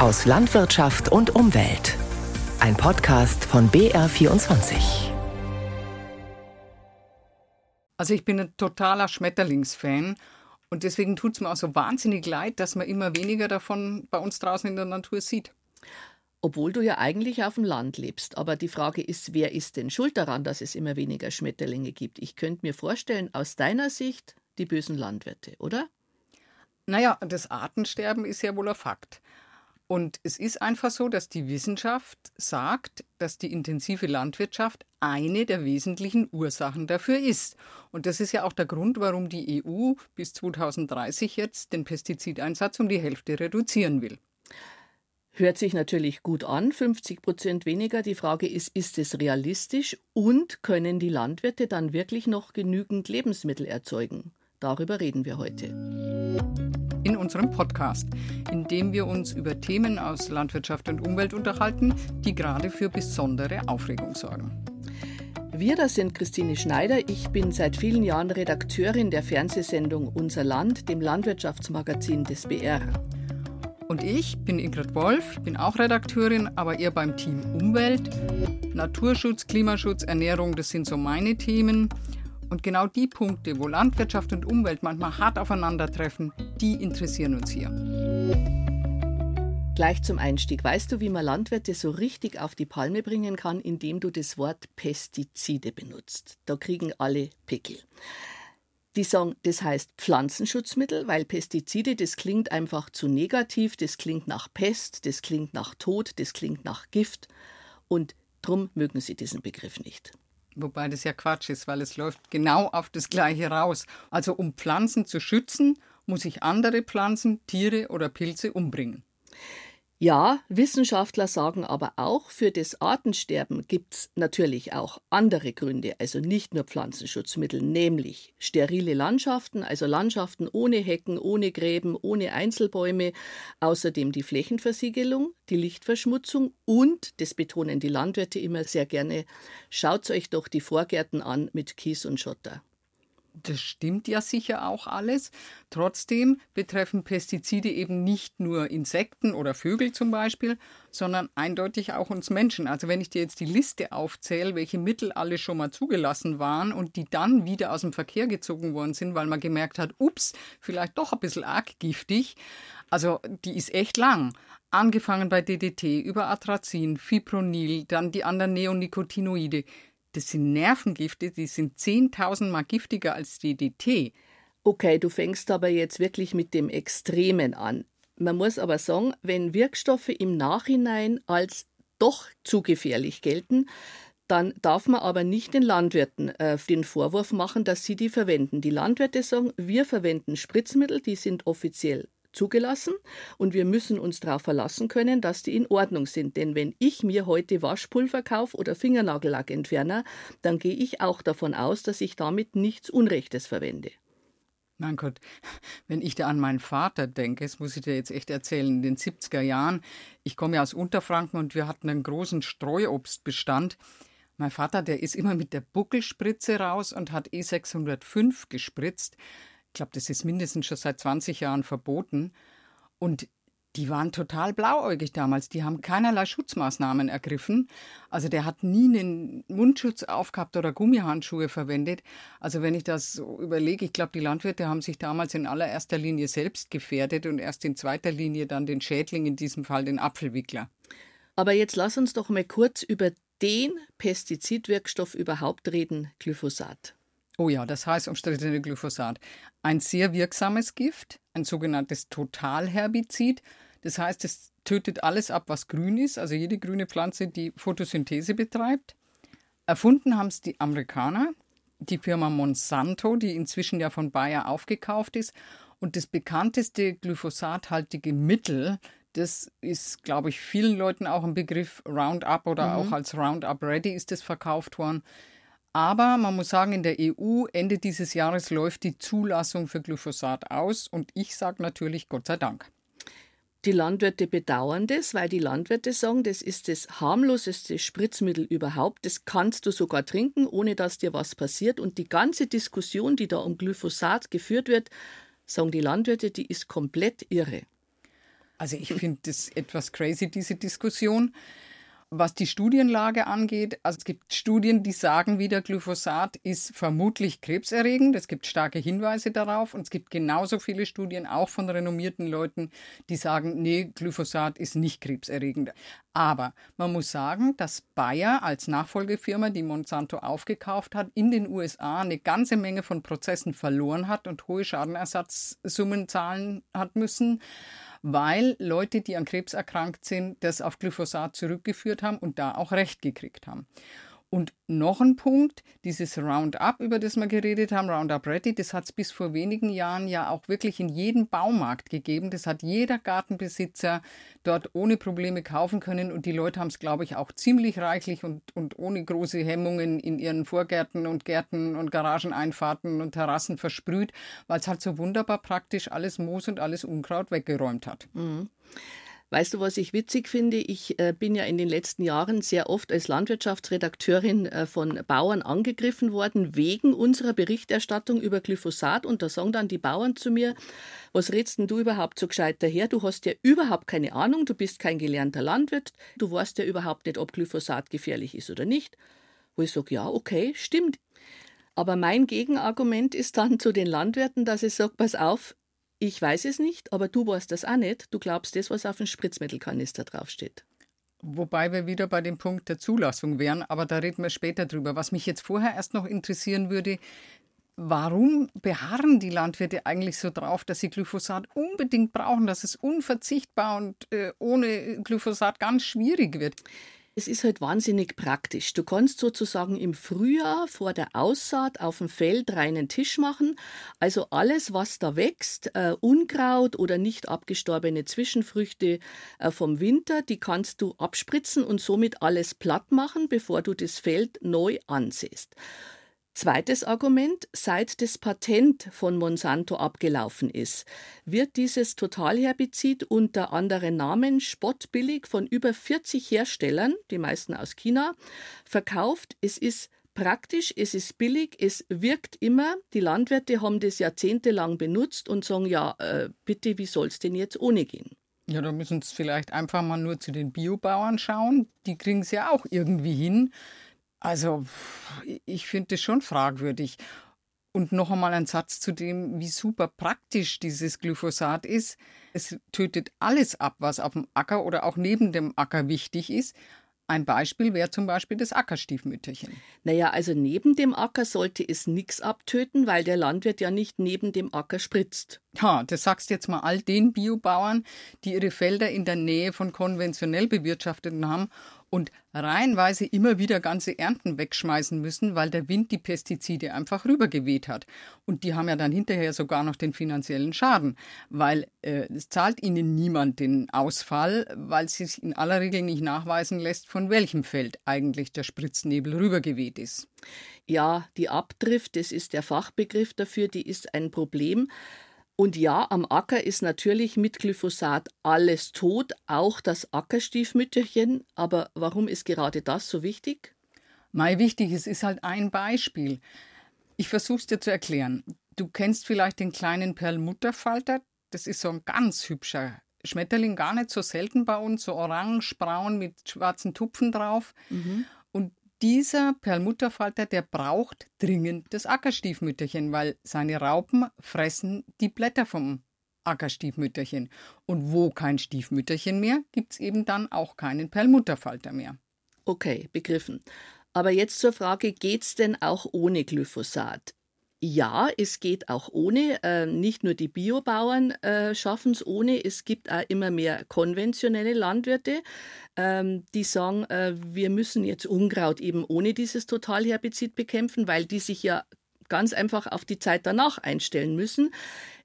aus Landwirtschaft und Umwelt. Ein Podcast von BR24. Also ich bin ein totaler Schmetterlingsfan und deswegen tut es mir auch so wahnsinnig leid, dass man immer weniger davon bei uns draußen in der Natur sieht. Obwohl du ja eigentlich auf dem Land lebst. Aber die Frage ist, wer ist denn schuld daran, dass es immer weniger Schmetterlinge gibt? Ich könnte mir vorstellen, aus deiner Sicht die bösen Landwirte, oder? Naja, das Artensterben ist ja wohl ein Fakt. Und es ist einfach so, dass die Wissenschaft sagt, dass die intensive Landwirtschaft eine der wesentlichen Ursachen dafür ist. Und das ist ja auch der Grund, warum die EU bis 2030 jetzt den Pestizideinsatz um die Hälfte reduzieren will. Hört sich natürlich gut an, 50 Prozent weniger. Die Frage ist, ist es realistisch und können die Landwirte dann wirklich noch genügend Lebensmittel erzeugen? Darüber reden wir heute in unserem Podcast, in dem wir uns über Themen aus Landwirtschaft und Umwelt unterhalten, die gerade für besondere Aufregung sorgen. Wir, das sind Christine Schneider. Ich bin seit vielen Jahren Redakteurin der Fernsehsendung Unser Land, dem Landwirtschaftsmagazin des BR. Und ich bin Ingrid Wolf, bin auch Redakteurin, aber eher beim Team Umwelt. Naturschutz, Klimaschutz, Ernährung, das sind so meine Themen. Und genau die Punkte, wo Landwirtschaft und Umwelt manchmal hart aufeinandertreffen, die interessieren uns hier. Gleich zum Einstieg. Weißt du, wie man Landwirte so richtig auf die Palme bringen kann, indem du das Wort Pestizide benutzt? Da kriegen alle Pickel. Die sagen, das heißt Pflanzenschutzmittel, weil Pestizide, das klingt einfach zu negativ, das klingt nach Pest, das klingt nach Tod, das klingt nach Gift. Und drum mögen sie diesen Begriff nicht. Wobei das ja Quatsch ist, weil es läuft genau auf das Gleiche raus. Also um Pflanzen zu schützen, muss ich andere Pflanzen, Tiere oder Pilze umbringen. Ja, Wissenschaftler sagen aber auch, für das Artensterben gibt es natürlich auch andere Gründe, also nicht nur Pflanzenschutzmittel, nämlich sterile Landschaften, also Landschaften ohne Hecken, ohne Gräben, ohne Einzelbäume, außerdem die Flächenversiegelung, die Lichtverschmutzung und, das betonen die Landwirte immer sehr gerne, schaut euch doch die Vorgärten an mit Kies und Schotter. Das stimmt ja sicher auch alles. Trotzdem betreffen Pestizide eben nicht nur Insekten oder Vögel zum Beispiel, sondern eindeutig auch uns Menschen. Also wenn ich dir jetzt die Liste aufzähle, welche Mittel alle schon mal zugelassen waren und die dann wieder aus dem Verkehr gezogen worden sind, weil man gemerkt hat, ups, vielleicht doch ein bisschen arg giftig. Also die ist echt lang. Angefangen bei DDT über Atrazin, Fipronil, dann die anderen Neonicotinoide. Das sind Nervengifte, die sind 10.000 Mal giftiger als DDT. Okay, du fängst aber jetzt wirklich mit dem Extremen an. Man muss aber sagen, wenn Wirkstoffe im Nachhinein als doch zu gefährlich gelten, dann darf man aber nicht den Landwirten äh, den Vorwurf machen, dass sie die verwenden. Die Landwirte sagen, wir verwenden Spritzmittel, die sind offiziell zugelassen und wir müssen uns darauf verlassen können, dass die in Ordnung sind. Denn wenn ich mir heute Waschpulver kaufe oder Fingernagellackentferner, dann gehe ich auch davon aus, dass ich damit nichts Unrechtes verwende. Mein Gott, wenn ich da an meinen Vater denke, das muss ich dir jetzt echt erzählen, in den 70er Jahren, ich komme ja aus Unterfranken und wir hatten einen großen Streuobstbestand. Mein Vater, der ist immer mit der Buckelspritze raus und hat E605 gespritzt ich glaube, das ist mindestens schon seit 20 Jahren verboten. Und die waren total blauäugig damals. Die haben keinerlei Schutzmaßnahmen ergriffen. Also der hat nie einen Mundschutz aufgehabt oder Gummihandschuhe verwendet. Also wenn ich das so überlege, ich glaube, die Landwirte haben sich damals in allererster Linie selbst gefährdet und erst in zweiter Linie dann den Schädling, in diesem Fall den Apfelwickler. Aber jetzt lass uns doch mal kurz über den Pestizidwirkstoff überhaupt reden, Glyphosat. Oh ja, das heißt umstrittene Glyphosat. Ein sehr wirksames Gift, ein sogenanntes Totalherbizid. Das heißt, es tötet alles ab, was grün ist, also jede grüne Pflanze, die Photosynthese betreibt. Erfunden haben es die Amerikaner, die Firma Monsanto, die inzwischen ja von Bayer aufgekauft ist. Und das bekannteste glyphosathaltige Mittel, das ist, glaube ich, vielen Leuten auch ein Begriff Roundup oder mhm. auch als Roundup Ready ist es verkauft worden. Aber man muss sagen, in der EU Ende dieses Jahres läuft die Zulassung für Glyphosat aus und ich sage natürlich Gott sei Dank. Die Landwirte bedauern das, weil die Landwirte sagen, das ist das harmloseste Spritzmittel überhaupt. Das kannst du sogar trinken, ohne dass dir was passiert. Und die ganze Diskussion, die da um Glyphosat geführt wird, sagen die Landwirte, die ist komplett irre. Also ich finde das etwas crazy, diese Diskussion. Was die Studienlage angeht, also es gibt Studien, die sagen wieder, Glyphosat ist vermutlich krebserregend. Es gibt starke Hinweise darauf und es gibt genauso viele Studien, auch von renommierten Leuten, die sagen, nee, Glyphosat ist nicht krebserregend. Aber man muss sagen, dass Bayer als Nachfolgefirma, die Monsanto aufgekauft hat, in den USA eine ganze Menge von Prozessen verloren hat und hohe Schadenersatzsummen zahlen hat müssen weil Leute, die an Krebs erkrankt sind, das auf Glyphosat zurückgeführt haben und da auch Recht gekriegt haben. Und noch ein Punkt, dieses Roundup, über das wir geredet haben, Roundup Ready, das hat es bis vor wenigen Jahren ja auch wirklich in jedem Baumarkt gegeben. Das hat jeder Gartenbesitzer dort ohne Probleme kaufen können und die Leute haben es, glaube ich, auch ziemlich reichlich und, und ohne große Hemmungen in ihren Vorgärten und Gärten und Garageneinfahrten und Terrassen versprüht, weil es halt so wunderbar praktisch alles Moos und alles Unkraut weggeräumt hat. Mhm. Weißt du, was ich witzig finde? Ich äh, bin ja in den letzten Jahren sehr oft als Landwirtschaftsredakteurin äh, von Bauern angegriffen worden wegen unserer Berichterstattung über Glyphosat. Und da sagen dann die Bauern zu mir, was redst denn du überhaupt so gescheit daher? Du hast ja überhaupt keine Ahnung, du bist kein gelernter Landwirt, du weißt ja überhaupt nicht, ob Glyphosat gefährlich ist oder nicht. Wo ich sage, ja, okay, stimmt. Aber mein Gegenargument ist dann zu den Landwirten, dass ich sage, pass auf, ich weiß es nicht, aber du weißt das auch nicht. Du glaubst das, was auf dem Spritzmittelkanister draufsteht. Wobei wir wieder bei dem Punkt der Zulassung wären, aber da reden wir später drüber. Was mich jetzt vorher erst noch interessieren würde, warum beharren die Landwirte eigentlich so drauf, dass sie Glyphosat unbedingt brauchen, dass es unverzichtbar und äh, ohne Glyphosat ganz schwierig wird? Es ist halt wahnsinnig praktisch. Du kannst sozusagen im Frühjahr vor der Aussaat auf dem Feld reinen Tisch machen. Also alles, was da wächst, äh, Unkraut oder nicht abgestorbene Zwischenfrüchte äh, vom Winter, die kannst du abspritzen und somit alles platt machen, bevor du das Feld neu ansäst. Zweites Argument, seit das Patent von Monsanto abgelaufen ist, wird dieses Totalherbizid unter anderen Namen spottbillig von über 40 Herstellern, die meisten aus China, verkauft. Es ist praktisch, es ist billig, es wirkt immer. Die Landwirte haben das jahrzehntelang benutzt und sagen, ja, äh, bitte, wie soll es denn jetzt ohne gehen? Ja, da müssen es vielleicht einfach mal nur zu den Biobauern schauen. Die kriegen es ja auch irgendwie hin. Also, ich finde das schon fragwürdig. Und noch einmal ein Satz zu dem, wie super praktisch dieses Glyphosat ist. Es tötet alles ab, was auf dem Acker oder auch neben dem Acker wichtig ist. Ein Beispiel wäre zum Beispiel das Ackerstiefmütterchen. Naja, also neben dem Acker sollte es nichts abtöten, weil der Landwirt ja nicht neben dem Acker spritzt. Ja, das sagst jetzt mal all den Biobauern, die ihre Felder in der Nähe von konventionell bewirtschafteten haben und reihenweise immer wieder ganze Ernten wegschmeißen müssen, weil der Wind die Pestizide einfach rübergeweht hat. Und die haben ja dann hinterher sogar noch den finanziellen Schaden, weil äh, es zahlt ihnen niemand den Ausfall, weil es sich in aller Regel nicht nachweisen lässt, von welchem Feld eigentlich der Spritznebel rübergeweht ist. Ja, die Abdrift, das ist der Fachbegriff dafür, die ist ein Problem. Und ja, am Acker ist natürlich mit Glyphosat alles tot, auch das Ackerstiefmütterchen. Aber warum ist gerade das so wichtig? Mai wichtig, es ist halt ein Beispiel. Ich versuche es dir zu erklären. Du kennst vielleicht den kleinen Perlmutterfalter. Das ist so ein ganz hübscher Schmetterling, gar nicht so selten bei uns, so orange, braun mit schwarzen Tupfen drauf. Mhm dieser Perlmutterfalter, der braucht dringend das Ackerstiefmütterchen, weil seine Raupen fressen die Blätter vom Ackerstiefmütterchen. Und wo kein Stiefmütterchen mehr, gibt es eben dann auch keinen Perlmutterfalter mehr. Okay, begriffen. Aber jetzt zur Frage, geht es denn auch ohne Glyphosat? Ja, es geht auch ohne. Äh, nicht nur die Biobauern äh, schaffen es ohne. Es gibt auch immer mehr konventionelle Landwirte, ähm, die sagen, äh, wir müssen jetzt Unkraut eben ohne dieses Totalherbizid bekämpfen, weil die sich ja ganz einfach auf die Zeit danach einstellen müssen.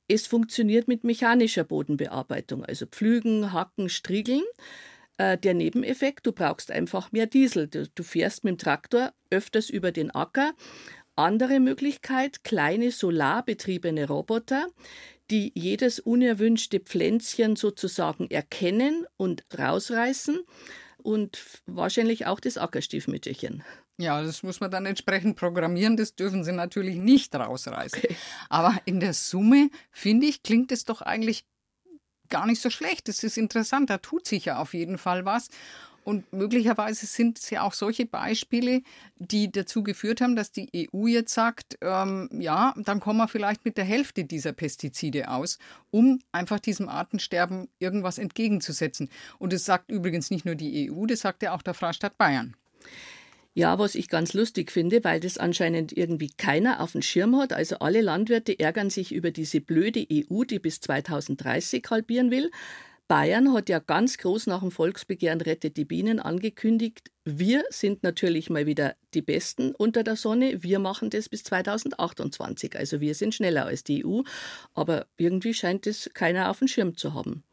Es funktioniert mit mechanischer Bodenbearbeitung, also Pflügen, Hacken, Striegeln. Der Nebeneffekt, du brauchst einfach mehr Diesel. Du fährst mit dem Traktor öfters über den Acker andere Möglichkeit, kleine solarbetriebene Roboter, die jedes unerwünschte Pflänzchen sozusagen erkennen und rausreißen und wahrscheinlich auch das Ackerstiefmütterchen. Ja, das muss man dann entsprechend programmieren. Das dürfen sie natürlich nicht rausreißen. Okay. Aber in der Summe, finde ich, klingt es doch eigentlich gar nicht so schlecht. Das ist interessant, da tut sich ja auf jeden Fall was. Und möglicherweise sind es ja auch solche Beispiele, die dazu geführt haben, dass die EU jetzt sagt, ähm, ja, dann kommen wir vielleicht mit der Hälfte dieser Pestizide aus, um einfach diesem Artensterben irgendwas entgegenzusetzen. Und das sagt übrigens nicht nur die EU, das sagt ja auch der Freistaat Bayern. Ja, was ich ganz lustig finde, weil das anscheinend irgendwie keiner auf dem Schirm hat. Also alle Landwirte ärgern sich über diese blöde EU, die bis 2030 halbieren will. Bayern hat ja ganz groß nach dem Volksbegehren Rettet die Bienen angekündigt, wir sind natürlich mal wieder die Besten unter der Sonne. Wir machen das bis 2028. Also wir sind schneller als die EU. Aber irgendwie scheint es keiner auf dem Schirm zu haben.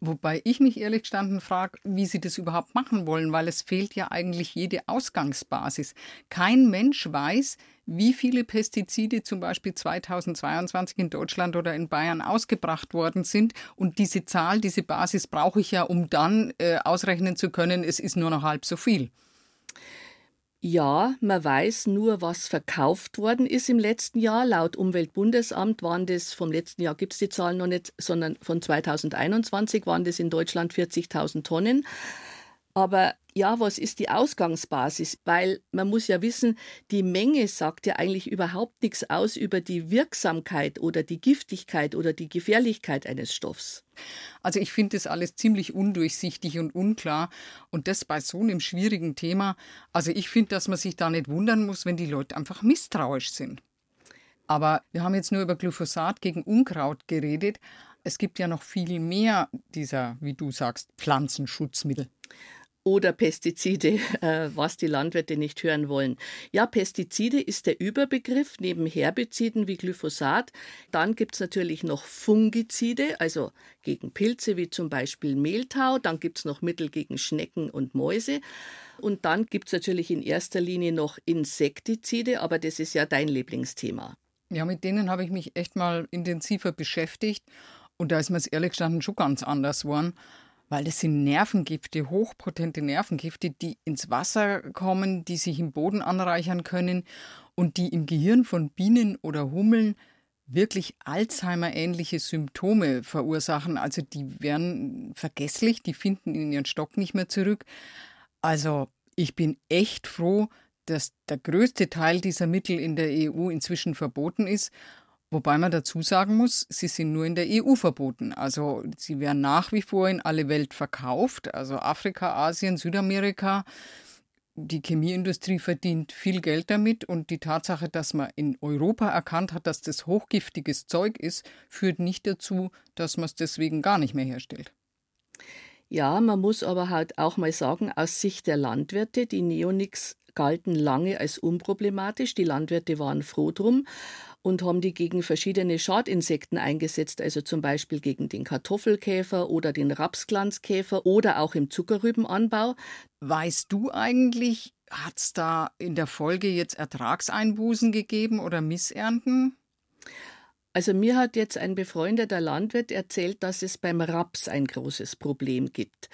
Wobei ich mich ehrlich gestanden frage, wie sie das überhaupt machen wollen, weil es fehlt ja eigentlich jede Ausgangsbasis. Kein Mensch weiß, wie viele Pestizide zum Beispiel 2022 in Deutschland oder in Bayern ausgebracht worden sind. Und diese Zahl, diese Basis brauche ich ja, um dann äh, ausrechnen zu können, es ist nur noch halb so viel. Ja, man weiß nur, was verkauft worden ist im letzten Jahr. Laut Umweltbundesamt waren das, vom letzten Jahr gibt es die Zahlen noch nicht, sondern von 2021 waren das in Deutschland 40.000 Tonnen. Aber ja, was ist die Ausgangsbasis? Weil man muss ja wissen, die Menge sagt ja eigentlich überhaupt nichts aus über die Wirksamkeit oder die Giftigkeit oder die Gefährlichkeit eines Stoffs. Also ich finde das alles ziemlich undurchsichtig und unklar und das bei so einem schwierigen Thema. Also ich finde, dass man sich da nicht wundern muss, wenn die Leute einfach misstrauisch sind. Aber wir haben jetzt nur über Glyphosat gegen Unkraut geredet. Es gibt ja noch viel mehr dieser, wie du sagst, Pflanzenschutzmittel oder Pestizide, äh, was die Landwirte nicht hören wollen. Ja, Pestizide ist der Überbegriff neben Herbiziden wie Glyphosat. Dann gibt es natürlich noch Fungizide, also gegen Pilze wie zum Beispiel Mehltau. Dann gibt es noch Mittel gegen Schnecken und Mäuse. Und dann gibt es natürlich in erster Linie noch Insektizide, aber das ist ja dein Lieblingsthema. Ja, mit denen habe ich mich echt mal intensiver beschäftigt. Und da ist mir es ehrlich gestanden schon ganz anders geworden weil das sind Nervengifte, hochpotente Nervengifte, die ins Wasser kommen, die sich im Boden anreichern können und die im Gehirn von Bienen oder Hummeln wirklich Alzheimer-ähnliche Symptome verursachen. Also die werden vergesslich, die finden in ihren Stock nicht mehr zurück. Also ich bin echt froh, dass der größte Teil dieser Mittel in der EU inzwischen verboten ist Wobei man dazu sagen muss, sie sind nur in der EU verboten. Also sie werden nach wie vor in alle Welt verkauft, also Afrika, Asien, Südamerika. Die Chemieindustrie verdient viel Geld damit und die Tatsache, dass man in Europa erkannt hat, dass das hochgiftiges Zeug ist, führt nicht dazu, dass man es deswegen gar nicht mehr herstellt. Ja, man muss aber halt auch mal sagen, aus Sicht der Landwirte, die Neonics galten lange als unproblematisch. Die Landwirte waren froh drum und haben die gegen verschiedene Schadinsekten eingesetzt, also zum Beispiel gegen den Kartoffelkäfer oder den Rapsglanzkäfer oder auch im Zuckerrübenanbau. Weißt du eigentlich, hat es da in der Folge jetzt Ertragseinbußen gegeben oder Missernten? Also mir hat jetzt ein befreundeter Landwirt erzählt, dass es beim Raps ein großes Problem gibt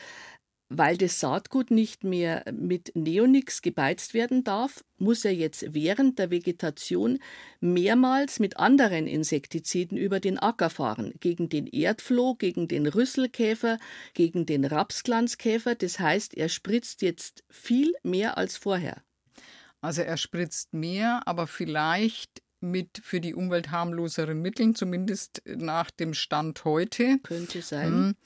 weil das Saatgut nicht mehr mit Neonix gebeizt werden darf, muss er jetzt während der Vegetation mehrmals mit anderen Insektiziden über den Acker fahren. Gegen den Erdfloh, gegen den Rüsselkäfer, gegen den Rapsglanzkäfer. Das heißt, er spritzt jetzt viel mehr als vorher. Also er spritzt mehr, aber vielleicht mit für die Umwelt harmloseren Mitteln, zumindest nach dem Stand heute. Könnte sein. Hm.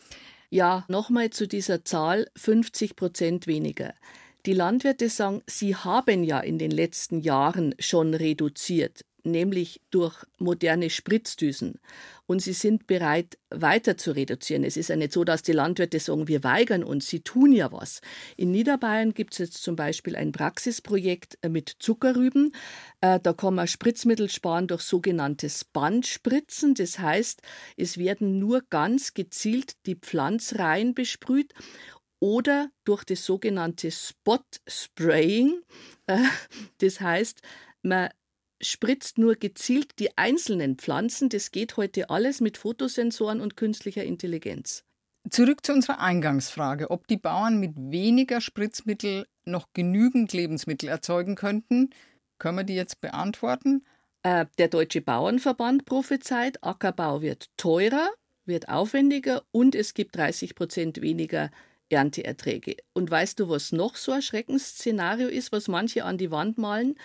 Ja, nochmal zu dieser Zahl 50 Prozent weniger. Die Landwirte sagen, sie haben ja in den letzten Jahren schon reduziert nämlich durch moderne Spritzdüsen. Und sie sind bereit, weiter zu reduzieren. Es ist ja nicht so, dass die Landwirte sagen, wir weigern uns, sie tun ja was. In Niederbayern gibt es jetzt zum Beispiel ein Praxisprojekt äh, mit Zuckerrüben. Äh, da kann man Spritzmittel sparen durch sogenanntes Bandspritzen. Das heißt, es werden nur ganz gezielt die Pflanzreihen besprüht oder durch das sogenannte Spot Spraying. Äh, das heißt, man spritzt nur gezielt die einzelnen Pflanzen. Das geht heute alles mit Fotosensoren und künstlicher Intelligenz. Zurück zu unserer Eingangsfrage, ob die Bauern mit weniger Spritzmittel noch genügend Lebensmittel erzeugen könnten. Können wir die jetzt beantworten? Äh, der Deutsche Bauernverband prophezeit, Ackerbau wird teurer. wird aufwendiger und es gibt 30 Prozent weniger Ernteerträge. Und weißt du, was noch so ein Schreckensszenario ist, was manche an die Wand malen?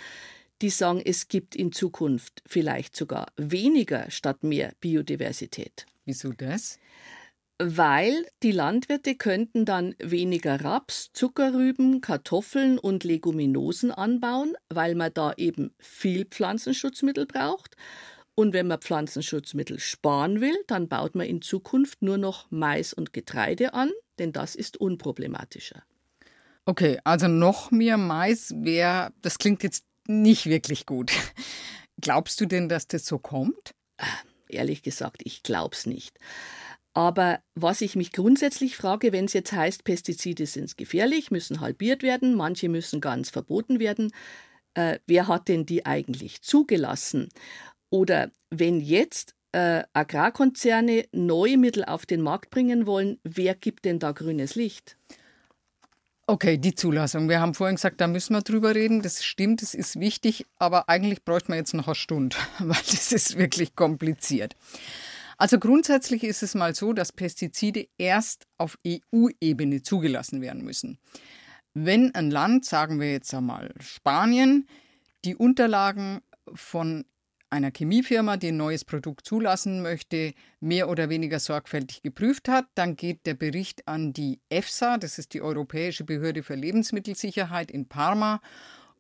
Die sagen, es gibt in Zukunft vielleicht sogar weniger statt mehr Biodiversität. Wieso das? Weil die Landwirte könnten dann weniger Raps, Zuckerrüben, Kartoffeln und Leguminosen anbauen, weil man da eben viel Pflanzenschutzmittel braucht. Und wenn man Pflanzenschutzmittel sparen will, dann baut man in Zukunft nur noch Mais und Getreide an, denn das ist unproblematischer. Okay, also noch mehr Mais wäre, das klingt jetzt nicht wirklich gut. Glaubst du denn, dass das so kommt? Ehrlich gesagt, ich glaube es nicht. Aber was ich mich grundsätzlich frage, wenn es jetzt heißt, Pestizide sind gefährlich, müssen halbiert werden, manche müssen ganz verboten werden, äh, wer hat denn die eigentlich zugelassen? Oder wenn jetzt äh, Agrarkonzerne neue Mittel auf den Markt bringen wollen, wer gibt denn da grünes Licht? Okay, die Zulassung. Wir haben vorhin gesagt, da müssen wir drüber reden. Das stimmt, das ist wichtig, aber eigentlich bräuchten wir jetzt noch eine Stunde, weil das ist wirklich kompliziert. Also grundsätzlich ist es mal so, dass Pestizide erst auf EU-Ebene zugelassen werden müssen. Wenn ein Land, sagen wir jetzt einmal Spanien, die Unterlagen von einer Chemiefirma, die ein neues Produkt zulassen möchte, mehr oder weniger sorgfältig geprüft hat. Dann geht der Bericht an die EFSA, das ist die Europäische Behörde für Lebensmittelsicherheit in Parma.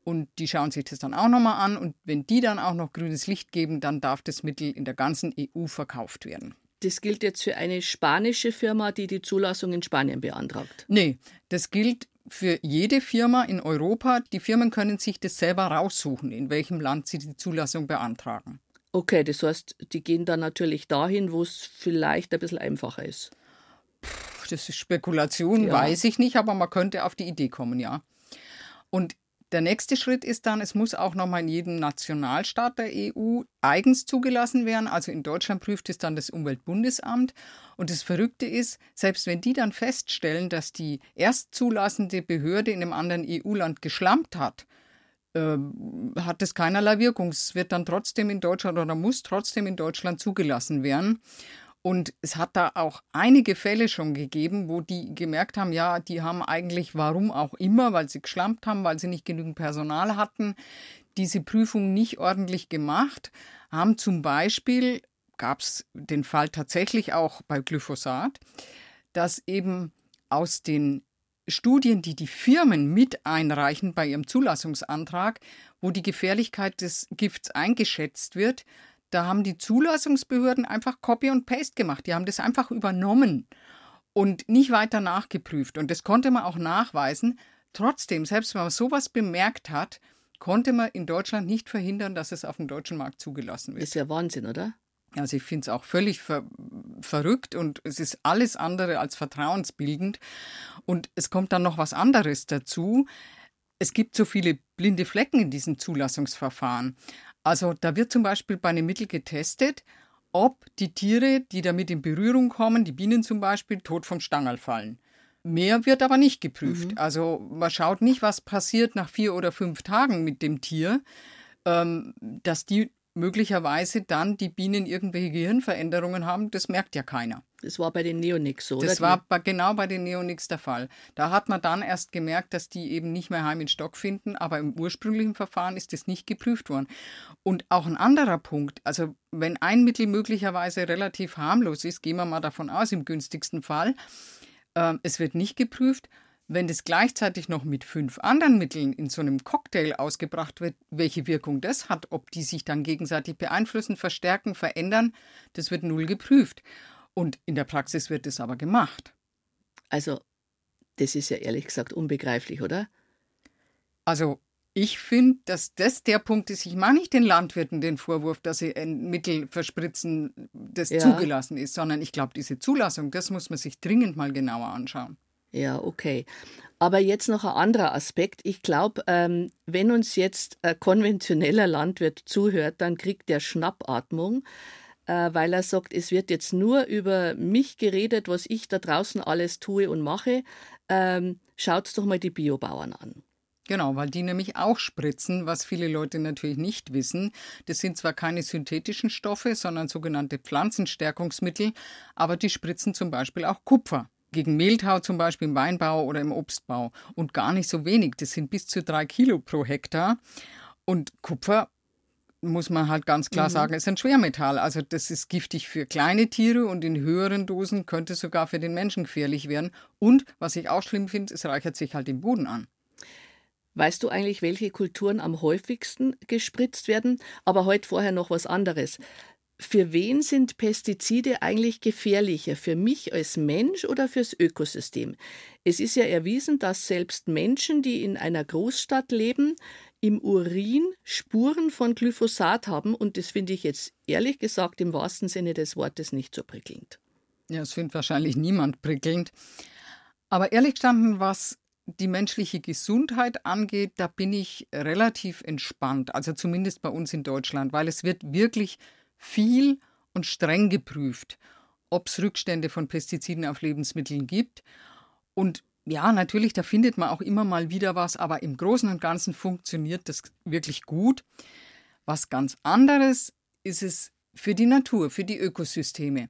Und die schauen sich das dann auch nochmal an. Und wenn die dann auch noch grünes Licht geben, dann darf das Mittel in der ganzen EU verkauft werden. Das gilt jetzt für eine spanische Firma, die die Zulassung in Spanien beantragt. Nee, das gilt für jede Firma in Europa. Die Firmen können sich das selber raussuchen, in welchem Land sie die Zulassung beantragen. Okay, das heißt, die gehen dann natürlich dahin, wo es vielleicht ein bisschen einfacher ist. Puh, das ist Spekulation, ja. weiß ich nicht, aber man könnte auf die Idee kommen, ja. Und der nächste Schritt ist dann, es muss auch nochmal in jedem Nationalstaat der EU eigens zugelassen werden. Also in Deutschland prüft es dann das Umweltbundesamt. Und das Verrückte ist, selbst wenn die dann feststellen, dass die erstzulassende Behörde in einem anderen EU-Land geschlampt hat, äh, hat es keinerlei Wirkung. Es wird dann trotzdem in Deutschland oder muss trotzdem in Deutschland zugelassen werden. Und es hat da auch einige Fälle schon gegeben, wo die gemerkt haben, ja, die haben eigentlich, warum auch immer, weil sie geschlampt haben, weil sie nicht genügend Personal hatten, diese Prüfung nicht ordentlich gemacht, haben zum Beispiel, gab es den Fall tatsächlich auch bei Glyphosat, dass eben aus den Studien, die die Firmen mit einreichen bei ihrem Zulassungsantrag, wo die Gefährlichkeit des Gifts eingeschätzt wird, da haben die Zulassungsbehörden einfach Copy und Paste gemacht. Die haben das einfach übernommen und nicht weiter nachgeprüft. Und das konnte man auch nachweisen. Trotzdem, selbst wenn man sowas bemerkt hat, konnte man in Deutschland nicht verhindern, dass es auf dem deutschen Markt zugelassen wird. Ist ja Wahnsinn, oder? Also ich finde es auch völlig ver verrückt und es ist alles andere als vertrauensbildend. Und es kommt dann noch was anderes dazu. Es gibt so viele blinde Flecken in diesem Zulassungsverfahren. Also da wird zum Beispiel bei einem Mittel getestet, ob die Tiere, die damit in Berührung kommen, die Bienen zum Beispiel, tot vom Stangerl fallen. Mehr wird aber nicht geprüft. Mhm. Also man schaut nicht, was passiert nach vier oder fünf Tagen mit dem Tier, ähm, dass die möglicherweise dann die Bienen irgendwelche Gehirnveränderungen haben, das merkt ja keiner. Das war bei den Neonics so. Das war bei, genau bei den Neonics der Fall. Da hat man dann erst gemerkt, dass die eben nicht mehr Heim in Stock finden, aber im ursprünglichen Verfahren ist das nicht geprüft worden. Und auch ein anderer Punkt, also wenn ein Mittel möglicherweise relativ harmlos ist, gehen wir mal davon aus, im günstigsten Fall, äh, es wird nicht geprüft, wenn das gleichzeitig noch mit fünf anderen Mitteln in so einem Cocktail ausgebracht wird, welche Wirkung das hat, ob die sich dann gegenseitig beeinflussen, verstärken, verändern, das wird null geprüft. Und in der Praxis wird es aber gemacht. Also, das ist ja ehrlich gesagt unbegreiflich, oder? Also, ich finde, dass das der Punkt ist. Ich mache nicht den Landwirten den Vorwurf, dass sie ein Mittel verspritzen, das ja. zugelassen ist, sondern ich glaube, diese Zulassung, das muss man sich dringend mal genauer anschauen. Ja, okay. Aber jetzt noch ein anderer Aspekt. Ich glaube, ähm, wenn uns jetzt ein konventioneller Landwirt zuhört, dann kriegt der Schnappatmung, äh, weil er sagt, es wird jetzt nur über mich geredet, was ich da draußen alles tue und mache. Ähm, Schaut doch mal die Biobauern an. Genau, weil die nämlich auch spritzen, was viele Leute natürlich nicht wissen. Das sind zwar keine synthetischen Stoffe, sondern sogenannte Pflanzenstärkungsmittel, aber die spritzen zum Beispiel auch Kupfer. Gegen Mehltau zum Beispiel im Weinbau oder im Obstbau. Und gar nicht so wenig. Das sind bis zu drei Kilo pro Hektar. Und Kupfer muss man halt ganz klar mhm. sagen, ist ein Schwermetall. Also das ist giftig für kleine Tiere und in höheren Dosen könnte sogar für den Menschen gefährlich werden. Und was ich auch schlimm finde, es reichert sich halt im Boden an. Weißt du eigentlich, welche Kulturen am häufigsten gespritzt werden? Aber heute vorher noch was anderes. Für wen sind Pestizide eigentlich gefährlicher? Für mich als Mensch oder fürs Ökosystem? Es ist ja erwiesen, dass selbst Menschen, die in einer Großstadt leben, im Urin Spuren von Glyphosat haben und das finde ich jetzt ehrlich gesagt im wahrsten Sinne des Wortes nicht so prickelnd. Ja, es findet wahrscheinlich niemand prickelnd. Aber ehrlich gestanden, was die menschliche Gesundheit angeht, da bin ich relativ entspannt, also zumindest bei uns in Deutschland, weil es wird wirklich viel und streng geprüft, ob es Rückstände von Pestiziden auf Lebensmitteln gibt. Und ja, natürlich, da findet man auch immer mal wieder was, aber im Großen und Ganzen funktioniert das wirklich gut. Was ganz anderes ist es für die Natur, für die Ökosysteme.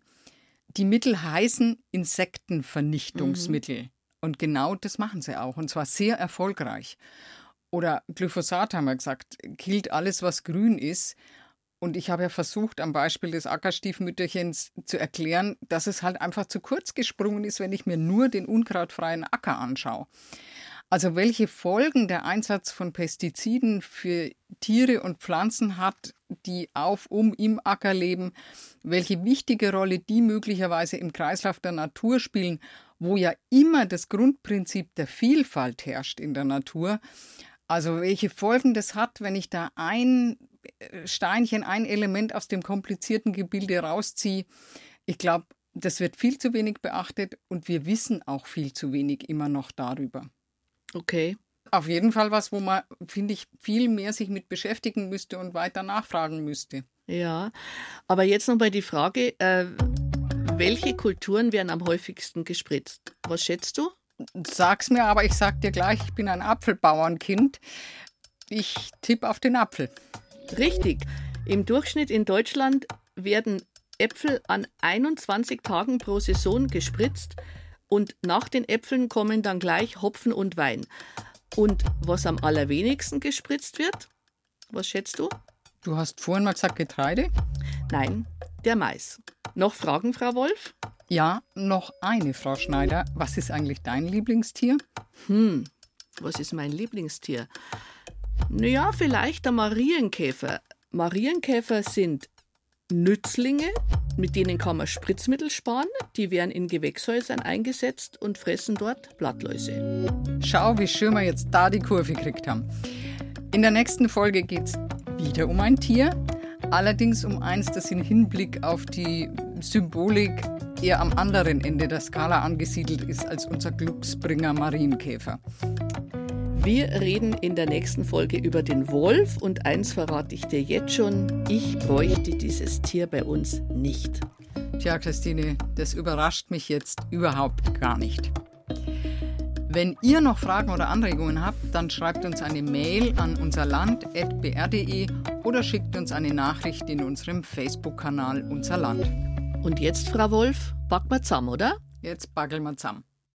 Die Mittel heißen Insektenvernichtungsmittel. Mhm. Und genau das machen sie auch, und zwar sehr erfolgreich. Oder Glyphosat haben wir gesagt, killt alles, was grün ist. Und ich habe ja versucht, am Beispiel des Ackerstiefmütterchens zu erklären, dass es halt einfach zu kurz gesprungen ist, wenn ich mir nur den unkrautfreien Acker anschaue. Also welche Folgen der Einsatz von Pestiziden für Tiere und Pflanzen hat, die auf, um, im Acker leben, welche wichtige Rolle die möglicherweise im Kreislauf der Natur spielen, wo ja immer das Grundprinzip der Vielfalt herrscht in der Natur. Also welche Folgen das hat, wenn ich da ein Steinchen, ein Element aus dem komplizierten Gebilde rausziehe. Ich glaube, das wird viel zu wenig beachtet und wir wissen auch viel zu wenig immer noch darüber. Okay. Auf jeden Fall was, wo man, finde ich, viel mehr sich mit beschäftigen müsste und weiter nachfragen müsste. Ja, aber jetzt nochmal die Frage, äh, welche Kulturen werden am häufigsten gespritzt? Was schätzt du? Sag's mir, aber ich sag dir gleich, ich bin ein Apfelbauernkind. Ich tippe auf den Apfel. Richtig. Im Durchschnitt in Deutschland werden Äpfel an 21 Tagen pro Saison gespritzt und nach den Äpfeln kommen dann gleich Hopfen und Wein. Und was am allerwenigsten gespritzt wird? Was schätzt du? Du hast vorhin mal gesagt Getreide? Nein, der Mais. Noch Fragen, Frau Wolf? Ja, noch eine, Frau Schneider. Was ist eigentlich dein Lieblingstier? Hm, was ist mein Lieblingstier? Naja, vielleicht der Marienkäfer. Marienkäfer sind Nützlinge, mit denen kann man Spritzmittel sparen. Die werden in Gewächshäusern eingesetzt und fressen dort Blattläuse. Schau, wie schön wir jetzt da die Kurve gekriegt haben. In der nächsten Folge geht es wieder um ein Tier, allerdings um eins, das im Hinblick auf die Symbolik eher am anderen Ende der Skala angesiedelt ist als unser Glücksbringer Marienkäfer. Wir reden in der nächsten Folge über den Wolf und eins verrate ich dir jetzt schon, ich bräuchte dieses Tier bei uns nicht. Tja, Christine, das überrascht mich jetzt überhaupt gar nicht. Wenn ihr noch Fragen oder Anregungen habt, dann schreibt uns eine Mail an unserland.br.de oder schickt uns eine Nachricht in unserem Facebook-Kanal Unser Land. Und jetzt, Frau Wolf, backen wir zusammen, oder? Jetzt backeln wir zusammen.